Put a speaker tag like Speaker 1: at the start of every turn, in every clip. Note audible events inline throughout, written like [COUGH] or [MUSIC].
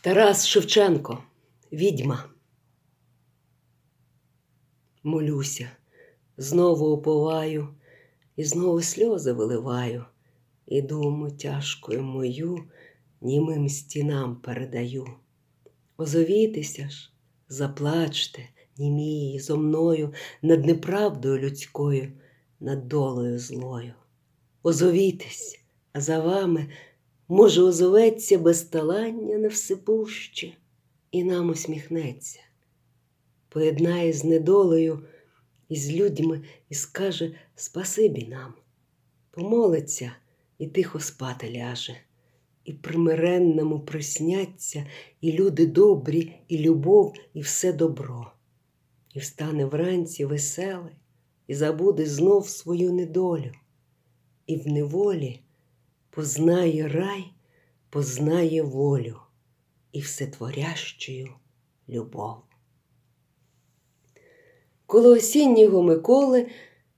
Speaker 1: Тарас Шевченко, відьма. Молюся, знову уповаю, і знову сльози виливаю, і думу тяжкою мою німим стінам передаю. Озовітеся ж, заплачте, німії зо мною над неправдою людською, над долею злою. Озовітесь, а за вами може, озоветься безталання невсипуще, і нам усміхнеться, поєднає з недолею і з людьми і скаже спасибі нам, помолиться і тихо спати ляже, і примиренному присняться і люди добрі, і любов, і все добро, і встане вранці веселий, і забуде знов свою недолю, і в неволі познає рай, познає волю і всетворящую любов. Коло осіннього Миколи,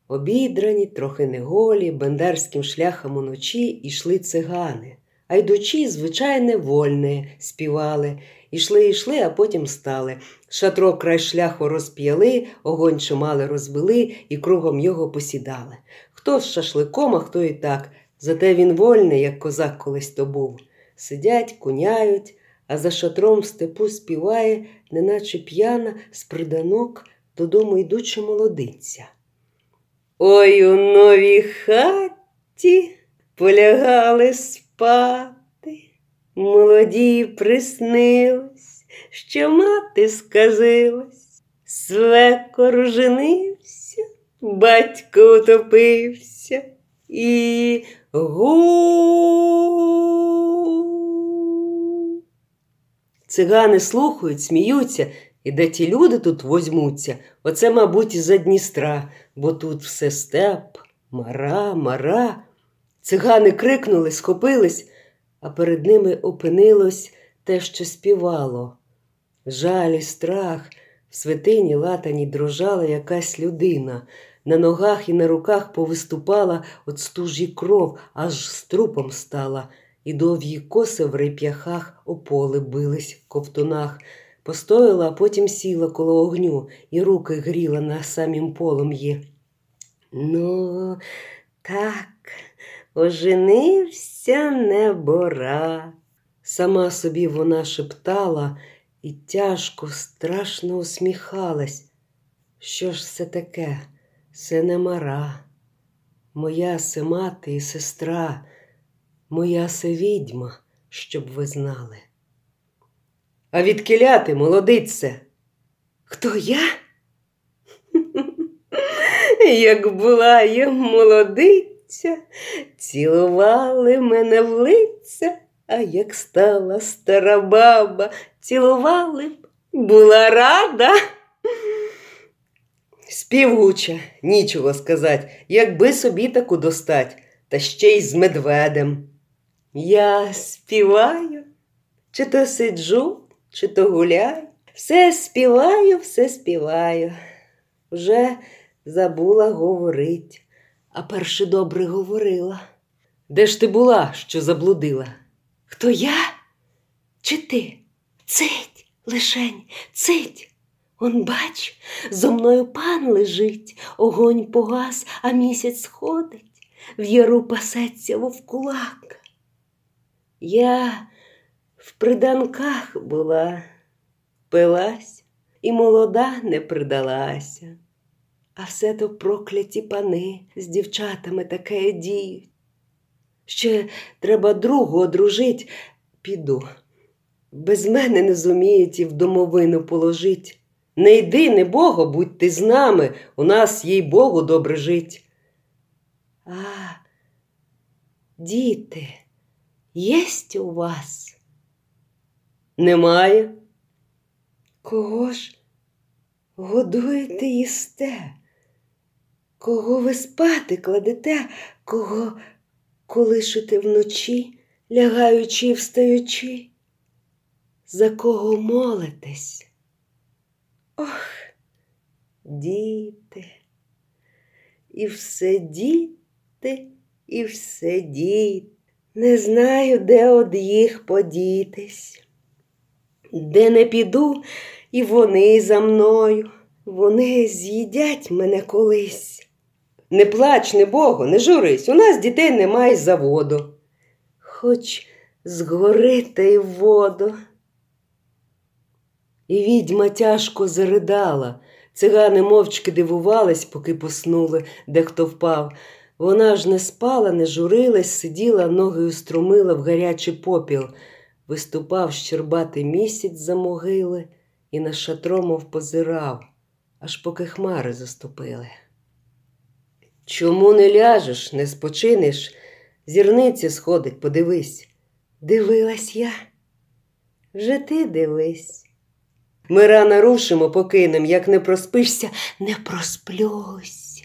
Speaker 1: обідрані, трохи неголі, бендерським шляхом уночі ішли цигани, а йдучі, звичайне, вольне, співали. Ішли, ішли, а потім стали. Шатро край шляху розп'яли, огонь чимали розбили і кругом його посідали. Хто з шашликом, а хто і так. Зате він вольний, як козак колись то був. Сидять, куняють, а за шатром в степу співає, неначе п'яна з приданок додому йдуча молодиця. Ой у новій хаті полягали спати, молоді приснилось, що мати сказилась, свекор женився, батько утопився і гу. Цигани слухають, сміються, і де ті люди тут возьмуться. Оце, мабуть, із за Дністра, бо тут все степ, мара, мара. Цигани крикнули, схопились, а перед ними опинилось те, що співало. Жаль і страх в святині латані дрожала якась людина. На ногах і на руках повиступала от стужі кров, аж з трупом стала, і довгі коси в реп'яхах ополи бились в ковтунах. Постояла, а потім сіла коло огню і руки гріла на самім полум'ї. Ну, так, оженився небора. Сама собі вона шептала і тяжко, страшно усміхалась. Що ж це таке? Це не мара, моя се мати і сестра, моя се відьма, щоб ви знали. А відкиляти, молодице? Хто я? [LAUGHS] Як була я молодиця, цілували мене в лиця, а як стала стара баба, цілували б, була рада. Співгуча, нічого сказать, якби собі таку достать, та ще й з медведем. Я співаю, чи то сиджу, чи то гуляю, все співаю, все співаю. Вже забула говорить, а перше добре говорила. Де ж ти була, що заблудила? Хто я? Чи ти? Цить, лишень, цить. Он, бач, зо мною пан лежить, огонь погас, а місяць сходить, в яру пасеться вовкулак. Я в приданках була, пилась і молода не придалася, а все то прокляті пани з дівчатами таке діють. Ще треба другу одружить, піду. Без мене не зуміють і в домовину положить. Не йди, не Бого, будь ти з нами, у нас, їй Богу, добре жить. А, діти, єсть у вас? Немає. Кого ж годуєте їсте? Кого ви спати кладете, кого колишите вночі, лягаючи і встаючи? За кого молитесь? Діти, і все діти, і все діти, не знаю, де од їх подітись. Де не піду, і вони за мною, вони з'їдять мене колись. Не плач, не Богу, не журись, у нас дітей немає заводу. Хоч згори та й воду. І відьма тяжко заридала. Цигани мовчки дивувались, поки поснули, де хто впав. Вона ж не спала, не журилась, сиділа, ноги устромила в гарячий попіл. Виступав щербатий місяць за могили і на шатро, мов позирав, аж поки хмари заступили. Чому не ляжеш, не спочинеш? Зірниці сходить, подивись. Дивилась я. Вже ти дивись. Ми рано рушимо, покинем, як не проспишся, не просплюсь.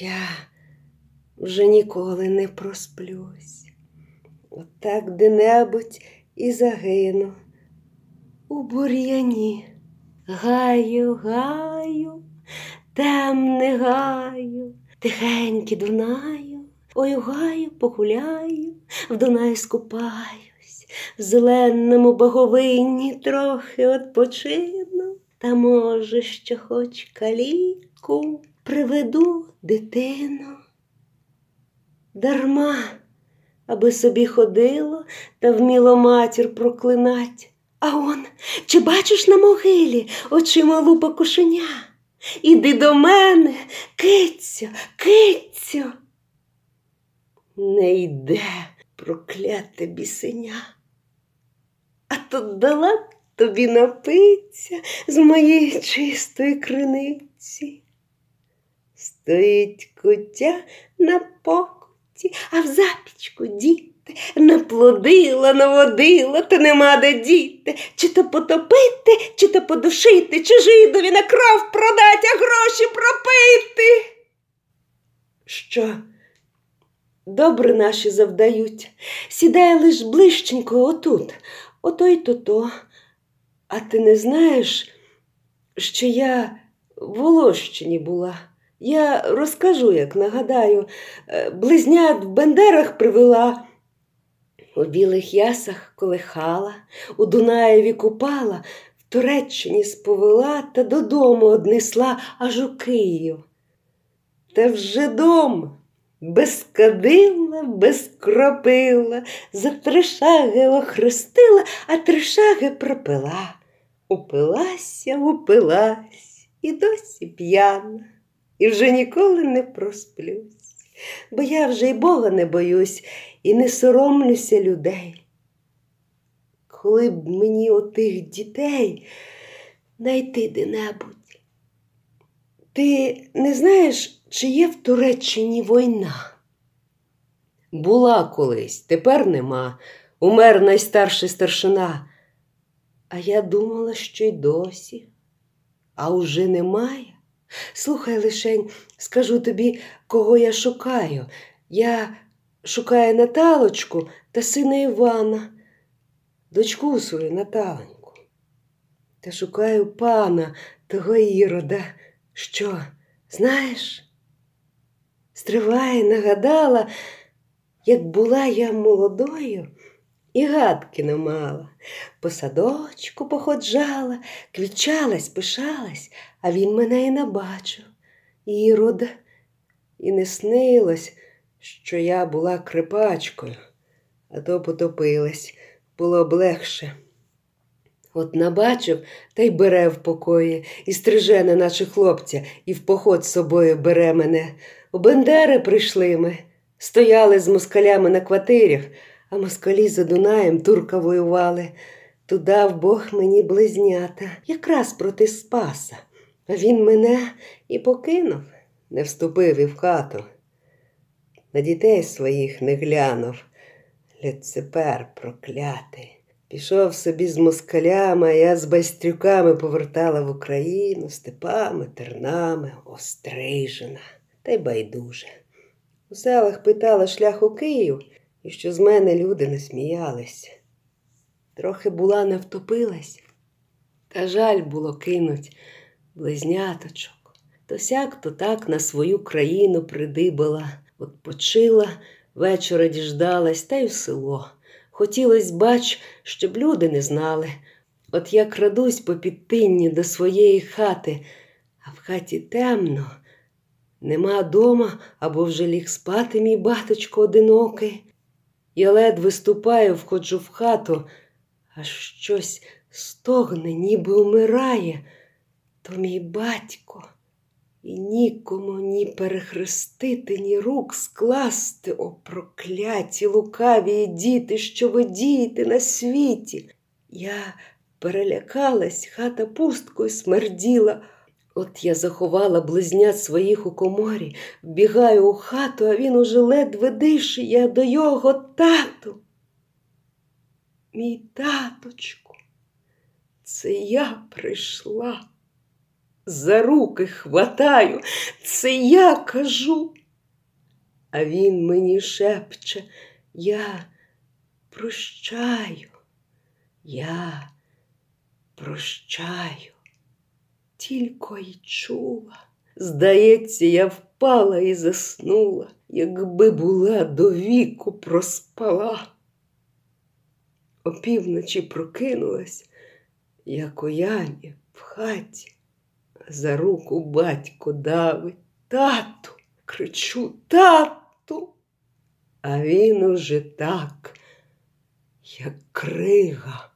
Speaker 1: Я вже ніколи не просплюсь. Отак де-небудь і загину у бур'яні. Гаю, гаю, темне гаю, тихенькі Дунаю, ой гаю, погуляю, в Дунаю скупаюсь, в зеленому боговині трохи odpoчину, та, може, ще хоч каліку приведу дитину. Дарма, аби собі ходило та вміло матір проклинать. А он, чи бачиш на могилі очима лупа кошеня? Іди до мене, кицю, кицю. Не йде прокляте бісеня. А то дала тобі напиться з моєї чистої криниці. Стоїть куття на покуті, а в запічку діти наплодила, наводила, та нема де діти, чи то потопити, чи то подушити, чи жидові на кров продать, а гроші пропити. Що? Добре наші завдають, сідає лиш ближченько отут, ото й то то. А ти не знаєш, що я в Волощині була? Я розкажу, як нагадаю, близнят в Бендерах привела, у білих ясах колихала, у Дунаєві купала, в Туреччині сповела та додому однесла аж у Київ. Та вже дом без кадила, без кропила, за три шаги охрестила, а три шаги пропила. Упилася, упилась і досі п'яна, і вже ніколи не просплюсь, бо я вже й Бога не боюсь і не соромлюся людей. Коли б мені отих дітей найти де-небудь. Ти не знаєш, чи є в Туреччині війна? Була колись, тепер нема. Умер найстарший старшина. А я думала, що й досі, а уже немає. Слухай лишень, скажу тобі, кого я шукаю. Я шукаю Наталочку та сина Івана, дочку свою Наталеньку. Та шукаю пана того Ірода. Що, знаєш? Стриває, нагадала, як була я молодою і гадки не мала. По садочку походжала, квічалась, пишалась, а він мене і набачив. Ірод, і не снилось, що я була крипачкою, а то потопилась, було б легше. От набачив та й бере в покої, і стриже, не наче хлопця, і в поход з собою бере мене. Бендери прийшли ми, стояли з москалями на квартирях, а москалі за Дунаєм турка воювали. Тудав Бог мені близнята, якраз проти Спаса. А він мене і покинув, не вступив і в хату. На дітей своїх не глянув, Люципер проклятий. Пішов собі з москалями, а я з байстрюками повертала в Україну степами, тернами, острижена, та й байдуже. У селах питала шлях у Київ, і що з мене люди не сміялись. Трохи була не втопилась, та жаль було кинуть близняточок. То сяк то так на свою країну придибала, От почила, вечора діждалась та й в село. Хотілось, бач, щоб люди не знали. От я крадусь по підтинні до своєї хати, а в хаті темно. Нема дома або вже ліг спати, мій баточко одинокий. Я ледве ступаю, входжу в хату, а щось стогне, ніби умирає, то мій батько, і нікому ні перехрестити, ні рук скласти, о прокляті лукаві діти, що ви дієте на світі. Я перелякалась, хата пусткою смерділа. От я заховала близнят своїх у коморі, вбігаю у хату, а він уже ледве дише, я до його тату. Мій таточку, це я прийшла. За руки хватаю, це я кажу. А він мені шепче, я прощаю, я прощаю тільки й чула. Здається, я впала і заснула, якби була до віку проспала. Опівночі прокинулась, як у ямі в хаті, за руку батько давить тату, кричу тату, а він уже так, як крига.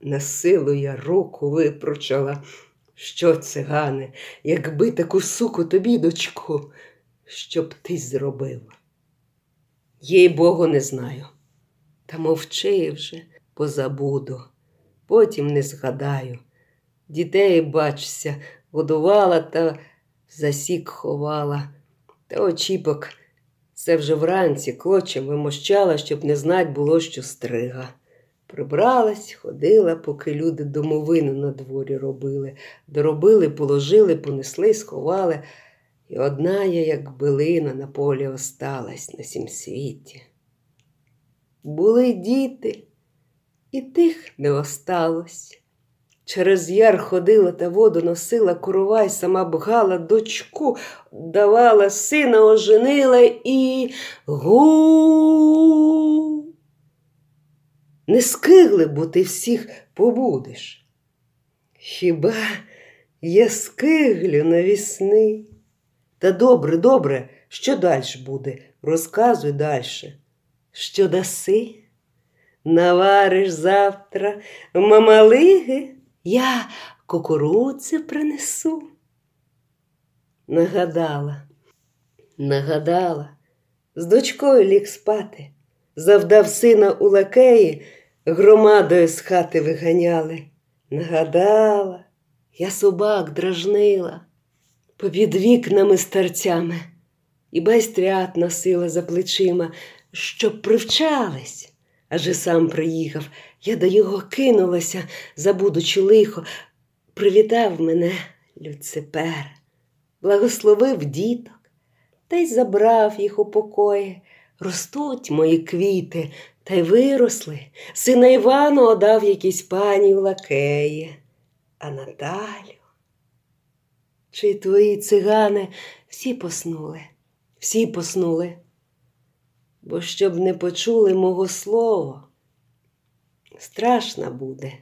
Speaker 1: На силу я руку випручала. Що, цигане, якби таку суку тобі, дочку, що б ти зробила? Їй Богу, не знаю. Та мовчи вже, позабуду, потім не згадаю. Дітей, бачся, годувала та засік ховала, та очіпок це вже вранці клочем вимощала, щоб не знать було, що стрига. Прибралась, ходила, поки люди домовину на дворі робили. Доробили, положили, понесли, сховали. І одна я, як билина, на полі осталась на сім світі. Були діти, і тих не осталось. Через яр ходила та воду носила, коровай сама бгала дочку, давала сина оженила і гу. Не скигли, бо ти всіх побудеш. Хіба я скиглю навісни? Та добре, добре, що далі буде? Розказуй далі. Що даси? Навариш завтра мамалиги, я кукурудзи принесу. Нагадала, нагадала, з дочкою ліг спати, завдав сина у лакеї, громадою з хати виганяли. Нагадала, я собак дражнила попід вікнами старцями і байстрят носила за плечима, щоб привчались. Аже сам приїхав, я до його кинулася, забудучи лихо, привітав мене Люципер, благословив діток та й забрав їх у покої. Ростуть мої квіти, та й виросли. Сина Івану одав якійсь пані в лакеї, а Наталю. Чи твої цигани всі поснули, всі поснули, бо щоб не почули мого слова, страшна буде.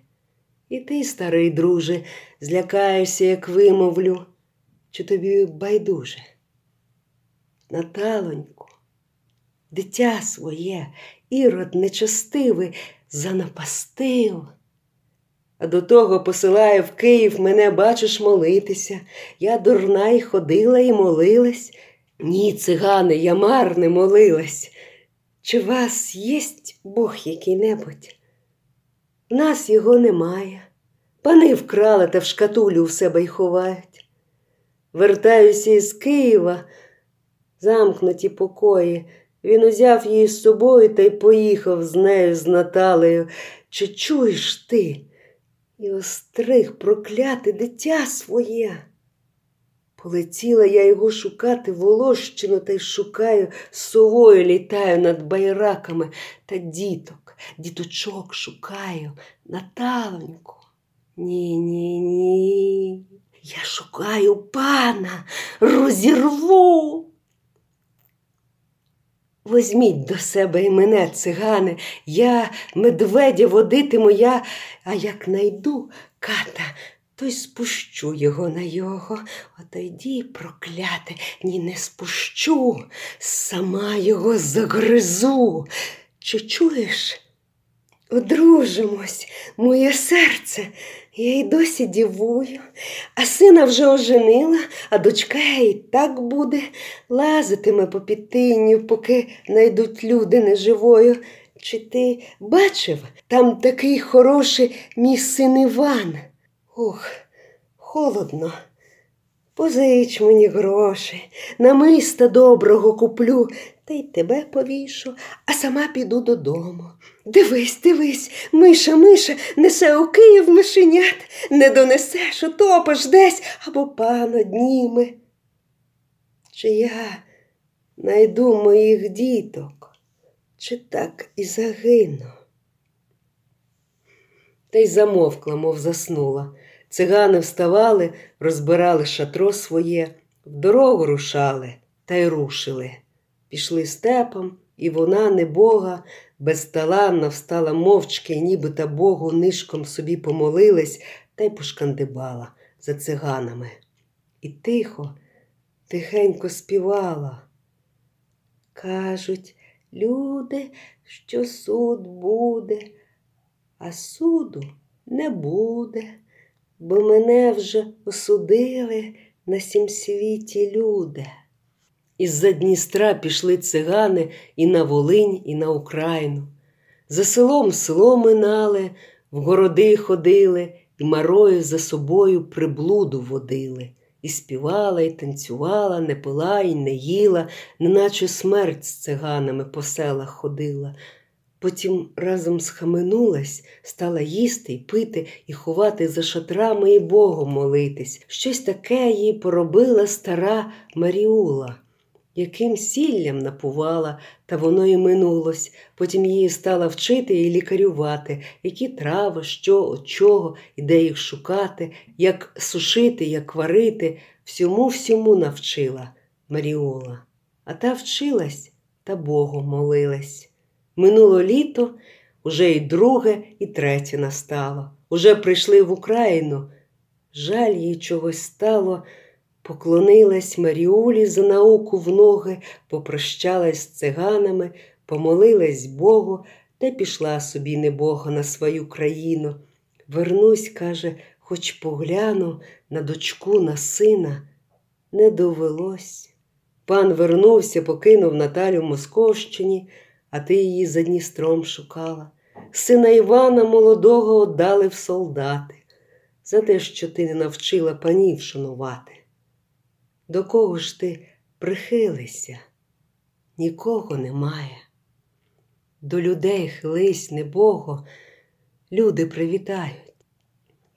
Speaker 1: І ти, старий друже, злякаєшся, як вимовлю, чи тобі байдуже. Наталоньку, дитя своє, ірод нечестивий, занапастив. А до того посилає в Київ мене, бачиш, молитися. Я дурна й ходила і молилась. Ні, цигани, я марне молилась. Чи вас єсть Бог який-небудь? Нас його немає. Пани вкрали та в шкатулю в себе й ховають. Вертаюся із Києва, замкнуті покої. Він узяв її з собою та й поїхав з нею, з Наталею. Чи чуєш ти? І остриг прокляти дитя своє. Полетіла я його шукати волощину та й шукаю, совою літаю над байраками та діток, діточок шукаю, Наталоньку. Ні, ні, ні. Я шукаю пана, розірву. Возьміть до себе і мене, цигане, я медведя водитиму я, а як найду ката, то й спущу його на його. Отойді, прокляте, ні не спущу, сама його загризу. Чи чуєш? Одружимось, моє серце, я й досі дівую, а сина вже оженила, а дочка і так буде, лазитиме по підтинню, поки найдуть люди неживою. Чи ти бачив, там такий хороший мій син Іван? Ох, холодно. Позич мені гроші, намиста доброго куплю, та й тебе повішу, а сама піду додому. Дивись, дивись, миша, миша, несе у Київ мишенят, не донесеш, утопиш десь або пан одніми. Чи я найду моїх діток, чи так і загину? Та й замовкла, мов заснула. Цигани вставали, розбирали шатро своє, в дорогу рушали та й рушили. Пішли степом, і вона, небога, безталанна встала мовчки, ніби та Богу нишком собі помолилась та й пошкандибала за циганами. І тихо, тихенько співала. Кажуть, люди, що суд буде, а суду не буде бо мене вже осудили на сім світі люди. Із-за Дністра пішли цигани і на Волинь, і на Україну. За селом село минали, в городи ходили, і марою за собою приблуду водили, і співала, і танцювала, не пила, і не їла, неначе смерть з циганами по селах ходила. Потім разом схаменулась, стала їсти й пити, і ховати за шатрами і Богом молитись. Щось таке їй поробила стара Маріула, яким сіллям напувала, та воно й минулось. Потім її стала вчити і лікарювати, які трави, що, от чого, і де їх шукати, як сушити, як варити, всьому всьому навчила Маріула. А та вчилась та Богу молилась. Минуло літо, уже і друге, і третє настало. Уже прийшли в Україну. Жаль їй чогось стало, поклонилась Маріулі за науку в ноги, попрощалась з циганами, помолилась Богу та пішла собі небога на свою країну. Вернусь, каже, хоч погляну на дочку, на сина. Не довелось. Пан вернувся, покинув Наталю в Московщині а ти її за Дністром шукала. Сина Івана молодого отдали в солдати, за те, що ти не навчила панів шанувати. До кого ж ти прихилися? Нікого немає. До людей хились, небого, люди привітають.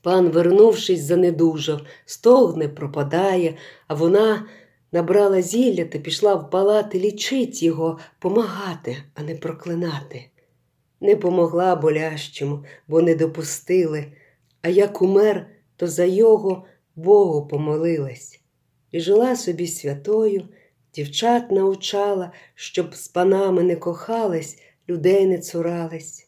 Speaker 1: Пан, вернувшись, занедужав, стогне, пропадає, а вона набрала зілля та пішла в палати лічить його, помагати, а не проклинати. Не помогла болящому, бо не допустили, а як умер, то за його Богу помолилась. І жила собі святою, дівчат научала, щоб з панами не кохались, людей не цурались.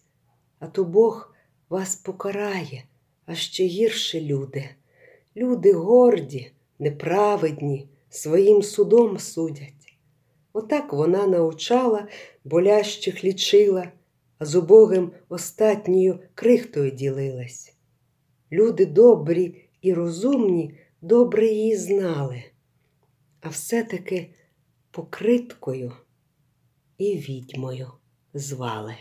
Speaker 1: А то Бог вас покарає, а ще гірше люди. Люди горді, неправедні своїм судом судять. Отак вона научала, болящих лічила, а з убогим остатньою крихтою ділилась. Люди добрі і розумні добре її знали, а все-таки покриткою і відьмою звали.